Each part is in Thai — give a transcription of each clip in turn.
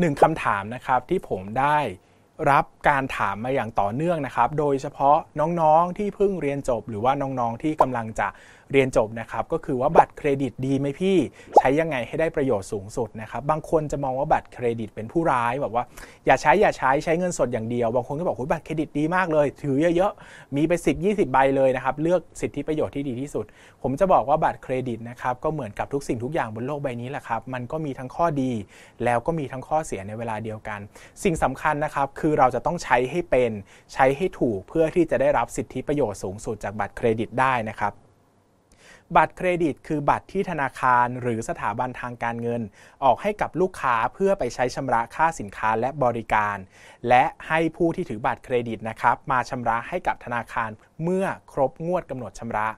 หนึ่งคำถามนะครับที่ผมได้รับการถามมาอย่างต่อเนื่องนะครับ โดยเฉพาะน้องๆที่เพิ่งเรียนจบ หรือว่าน้องๆที่กำลังจะ เรียนจบนะครับก็คือว่าบัตรเครดิตดีไหมพี่ใช้ยังไงให้ได้ประโยชน์สูงสุดนะครับบางคนจะมองว่าบัตรเครดิตเป็นผู้ร้ายแบบว่า อย่าใช้อย่าใช้ใช้เงินสดอย่างเดียว บางคนก็บอกว่าบัตรเครดิตดีมากเลย ถือเยอะๆ มีไป 10 20 ใบเลยนะครับ เลือกสิทธิประโยชน์ที่ดีที่สุด ผมจะบอกว่าบัตรเครดิตนะครับก็เหมือนกับทุกสิ่งทุกอย่างบนโลกใบนี้แหละครับมันก็มีทั้งข้อดี แล้วก็มีทั้งข้อเสียในเวลาเดียวกัน สิ่งสำคัญนะครับคือเราจะต้องใช้ให้เป็นใช้ให้ถูกเพื่อที่จะได้รับสิทธิประโยชน์สูงสุดจากบัตรเครดิตได้นะครับ บัตรเครดิต คือบัตรที่ธนาคารหรือสถาบันทางการเงิน ออกให้กับลูกค้าเพื่อไปใช้ชำระค่าสินค้าและบริการ และให้ผู้ที่ถือบัตรเครดิตนะครับมาชำระให้กับธนาคารเมื่อครบงวดกำหนดชำระ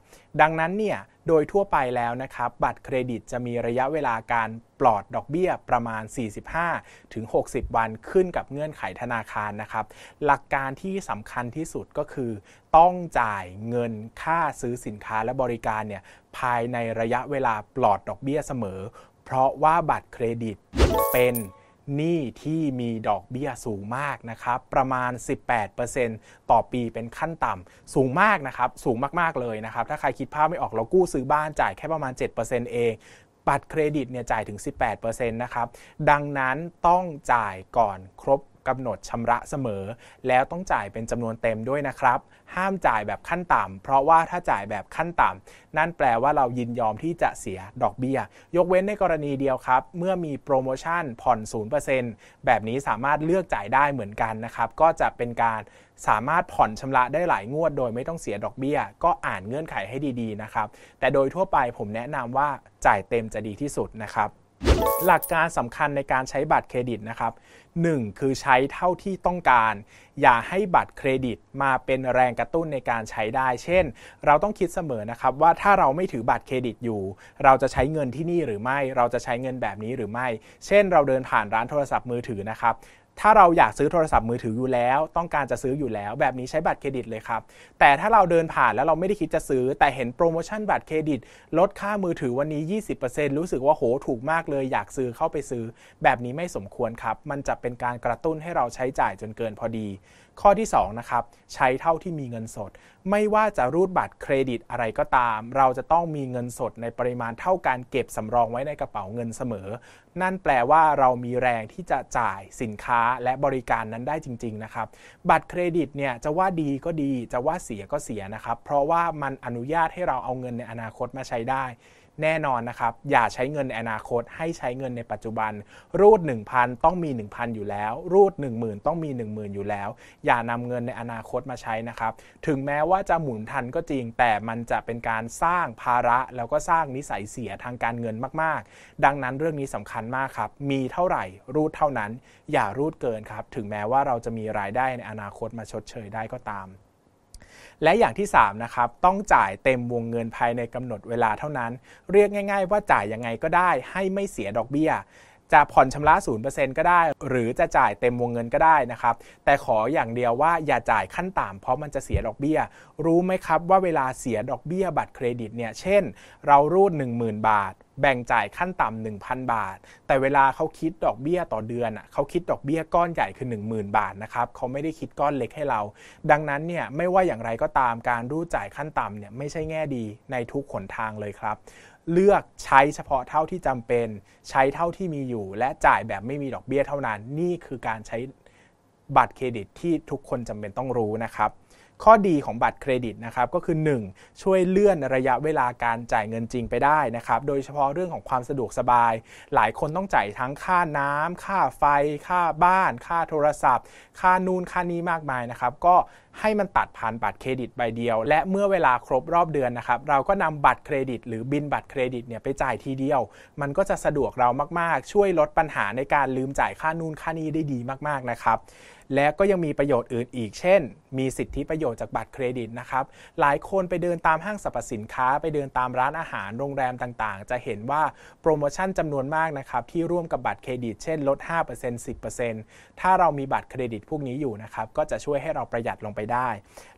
ดังนั้นเนี่ย โดยทั่วไปแล้วนะครับ บัตรเครดิตจะมีระยะเวลาการปลอดดอกเบี้ยประมาณ 45 ถึง 60 วันขึ้นกับเงื่อนไขธนาคารนะครับ หลักการที่สำคัญที่สุดก็คือ ต้องจ่ายเงินค่าซื้อสินค้าและบริการเนี่ยภายในระยะเวลาปลอดดอกเบี้ยเสมอ เพราะว่าบัตรเครดิตเป็น หนี้ที่มีดอกเบี้ยสูงมากนะครับ ประมาณ 18%ต่อปีเป็นขั้นต่ำสูงมากนะครับ สูงมากๆเลยนะครับ ถ้าใครคิดภาพไม่ออกเรากู้ซื้อบ้านจ่ายแค่ประมาณ 7%เองบัตรเครดิตเนี่ยจ่ายถึง 18%นะครับ ดังนั้นต้องจ่ายก่อนครบ กำหนดชำระเสมอ แล้วต้องจ่ายเป็นจำนวนเต็มด้วยนะครับ ห้ามจ่ายแบบขั้นต่ำเพราะว่าถ้าจ่ายแบบขั้นต่ำนั่นแปลว่าเรายินยอมที่จะเสียดอกเบี้ย ยกเว้นในกรณีเดียวครับ เมื่อมีโปรโมชั่นผ่อน 0%แบบนี้สามารถเลือกจ่ายได้เหมือนกันนะครับ ก็จะเป็นการสามารถผ่อนชำระได้หลายงวดโดยไม่ต้องเสียดอกเบี้ย ก็อ่านเงื่อนไขให้ดีๆนะครับ แต่โดยทั่วไปผมแนะนำว่าจ่ายเต็มจะดีที่สุดนะครับหลักการสำคัญในการใช้บัตรเครดิตนะครับ 1. คือใช้เท่าที่ต้องการ อย่าให้บัตรเครดิตมาเป็นแรงกระตุ้นในการใช้ได้ เช่น เราต้องคิดเสมอนะครับว่าถ้าเราไม่ถือบัตรเครดิตอยู่ เราจะใช้เงินที่นี่หรือไม่ เราจะใช้เงินแบบนี้หรือไม่ เช่น เราเดินผ่านร้านโทรศัพท์มือถือนะครับถ้าเราอยากซื้อโทรศัพท์มือถืออยู่แล้ว ต้องการจะซื้ออยู่แล้ว แบบนี้ใช้บัตรเครดิตเลยครับ แต่ถ้าเราเดินผ่านแล้วเราไม่ได้คิดจะซื้อ แต่เห็นโปรโมชั่นบัตรเครดิต ลดค่ามือถือวันนี้ 20%รู้สึกว่าโหถูกมากเลยอยากซื้อเข้าไปซื้อ แบบนี้ไม่สมควรครับ มันจะเป็นการกระตุ้นให้เราใช้จ่ายจนเกินพอดีข้อที่2นะครับใช้เท่าที่มีเงินสด ไม่ว่าจะรูดบัตรเครดิตอะไรก็ตาม เราจะต้องมีเงินสดในปริมาณเท่าการเก็บสำรองไว้ในกระเป๋าเงินเสมอ นั่นแปลว่าเรามีแรงที่จะจ่ายสินค้าและบริการนั้นได้จริง ๆ นะครับ บัตรเครดิตเนี่ยจะว่าดีก็ดีจะว่าเสียก็เสียนะครับ เพราะว่ามันอนุญาตให้เราเอาเงินในอนาคตมาใช้ได้แน่นอนนะครับ อย่าใช้เงินในอนาคต ให้ใช้เงินในปัจจุบัน รูด 1,000 ต้องมี 1,000 อยู่แล้ว รูด 10,000 ต้องมี 10,000 อยู่แล้วอย่านำเงินในอนาคตมาใช้นะครับ ถึงแม้ว่าจะหมุนทันก็จริง แต่มันจะเป็นการสร้างภาระแล้วก็สร้างนิสัยเสียทางการเงินมาก ๆ ดังนั้นเรื่องนี้สำคัญมากครับ มีเท่าไหร่รูดเท่านั้น อย่ารูดเกินครับ ถึงแม้ว่าเราจะมีรายได้ในอนาคตมาชดเชยได้ก็ตามและอย่างที่3นะครับต้องจ่ายเต็มวงเงินภายในกำหนดเวลาเท่านั้น เรียกง่าย ๆ ว่าจ่ายยังไงก็ได้ให้ไม่เสียดอกเบี้ย จะผ่อนชำระ 0%ก็ได้ หรือจะจ่ายเต็มวงเงินก็ได้นะครับ แต่ขออย่างเดียวว่าอย่าจ่ายขั้นต่ำเพราะมันจะเสียดอกเบี้ย รู้ไหมครับว่าเวลาเสียดอกเบี้ยบัตรเครดิตเนี่ย เช่น เรารูด 10,000 บาท แบ่งจ่ายขั้นต่ำ1,000 บาท แต่เวลาเขาคิดดอกเบี้ยต่อเดือนอะเขาคิดดอกเบี้ยก้อนใหญ่คือ 10,000 บาทนะครับเขาไม่ได้คิดก้อนเล็กให้เรา ดังนั้นเนี่ยไม่ว่าอย่างไรก็ตามการรูดจ่ายขั้นต่ำเนี่ยไม่ใช่แง่ดีในทุกขนทางเลยครับ เลือกใช้เฉพาะเท่าที่จำเป็น ใช้เท่าที่มีอยู่ และจ่ายแบบไม่มีดอกเบี้ยเท่านั้น นี่คือการใช้บัตรเครดิตที่ทุกคนจำเป็นต้องรู้นะครับ ข้อดีของบัตรเครดิตนะครับก็คือ 1. ช่วยเลื่อนระยะเวลาการจ่ายเงินจริงไปได้นะครับโดยเฉพาะเรื่องของความสะดวกสบาย หลายคนต้องจ่ายทั้งค่าน้ำค่าไฟ ค่าบ้าน ค่าโทรศัพท์ ค่านูนค่านี้มากมายนะครับก็ ให้มันตัดผ่านบัตรเครดิตใบเดียว และเมื่อเวลาครบรอบเดือนนะครับ เราก็นำบัตรเครดิต หรือบินบัตรเครดิตเนี่ยไปจ่ายทีเดียว มันก็จะสะดวกเรามากๆ ช่วยลดปัญหาในการลืมจ่ายค่านูนค่านี้ได้ดีมากๆนะครับและก็ยังมีประโยชน์อื่นอีก เช่น มีสิทธิประโยชน์จากบัตรเครดิตนะครับ หลายคนไปเดินตามห้างสรรพสินค้า ไปเดินตามร้านอาหาร โรงแรมต่างๆ จะเห็นว่าโปรโมชั่นจำนวนมากนะครับ ที่ร่วมกับบัตรเครดิต เช่น ลด 5% 10%ถ้าเรามีบัตรเครดิตพวกนี้อยู่นะครับ ก็จะช่วยให้เราประหยัดลงไปได้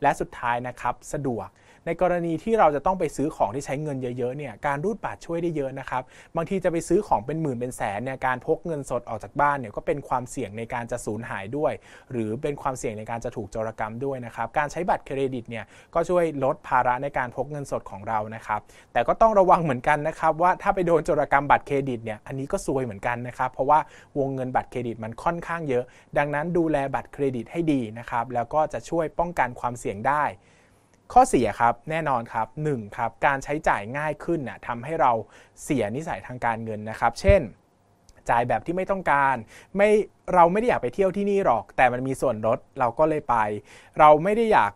และสุดท้ายนะครับสะดวก ในกรณีที่เราจะต้องไปซื้อของที่ใช้เงินเยอะๆเนี่ยการรูดบัตรช่วยได้เยอะนะครับบางทีจะไปซื้อของเป็นหมื่นเป็นแสนเนี่ยการพกเงินสดออกจากบ้านเนี่ยก็เป็นความเสี่ยงในการจะสูญหายด้วย หรือเป็นความเสี่ยงในการจะถูกโจรกรรมด้วยนะครับการใช้บัตรเครดิตเนี่ยก็ช่วยลดภาระในการพกเงินสดของเรานะครับแต่ก็ต้องระวังเหมือนกันนะครับว่าถ้าไปโดนโจรกรรมบัตรเครดิตเนี่ยอันนี้ก็ซวยเหมือนกันนะครับเพราะว่าวงเงินบัตรเครดิตมันค่อนข้างเยอะ ดังนั้นดูแลบัตรเครดิตให้ดีนะครับแล้วก็จะช่วยป้องกันความเสี่ยงได้ ข้อเสียครับแน่นอนครับ1ครับการใช้จ่ายง่ายขึ้นนะฮะทำให้เราเสียนิสัยทางการเงินนะครับ เช่น จ่ายแบบที่ไม่ต้องการไม่เราไม่ได้อยากไปเที่ยวที่นี่หรอก แต่มันมีส่วนลดเราก็เลยไป เราไม่ได้อยาก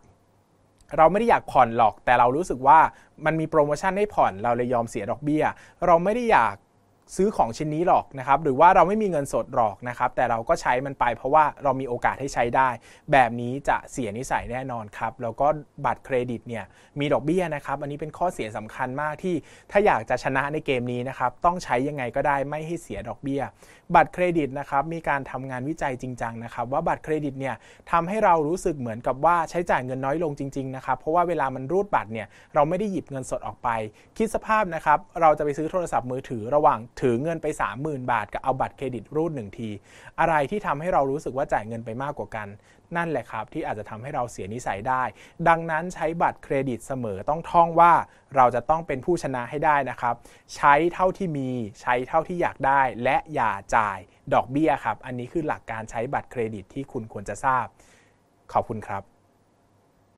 เราไม่ได้อยากผ่อนหรอก แต่เรารู้สึกว่ามันมีโปรโมชั่นให้ผ่อนเราเลยยอมเสียดอกเบี้ย เราไม่ได้อยาก ซื้อของชิ้นนี้หรอกนะครับ หรือว่าเราไม่มีเงินสดหรอกนะครับ แต่เราก็ใช้มันไปเพราะว่าเรามีโอกาสให้ใช้ได้ แบบนี้จะเสียนิสัยแน่นอนครับ แล้วก็บัตรเครดิตเนี่ยมีดอกเบี้ยนะครับ อันนี้เป็นข้อเสียสำคัญมากที่ถ้าอยากจะชนะในเกมนี้นะครับ ต้องใช้ยังไงก็ได้ไม่ให้เสียดอกเบี้ย บัตรเครดิตนะครับมีการทำงานวิจัยจริงจังนะครับ ว่าบัตรเครดิตเนี่ยทำให้เรารู้สึกเหมือนกับว่าใช้จ่ายเงินน้อยลงจริงๆนะครับ เพราะว่าเวลามันรูดบัตรเนี่ยเราไม่ได้หยิบเงินสดออกไป คิดสภาพนะครับเราจะไปซื้อโทรศัพท์มือถือระหว่างถือเงินไป 30,000 บาทกับเอาบัตรเครดิตรูดหนึ่งที อะไรที่ทำให้เรารู้สึกว่าจ่ายเงินไปมากกว่ากัน นั่นแหละครับ ที่อาจจะทำให้เราเสียนิสัยได้ ดังนั้นใช้บัตรเครดิตเสมอต้องท่องว่าเราจะต้องเป็นผู้ชนะให้ได้นะครับ ใช้เท่าที่มีใช้เท่าที่อยากได้ และอย่าจ่ายดอกเบี้ยครับ อันนี้คือหลักการใช้บัตรเครดิตที่คุณควรจะทราบ ขอบคุณครับ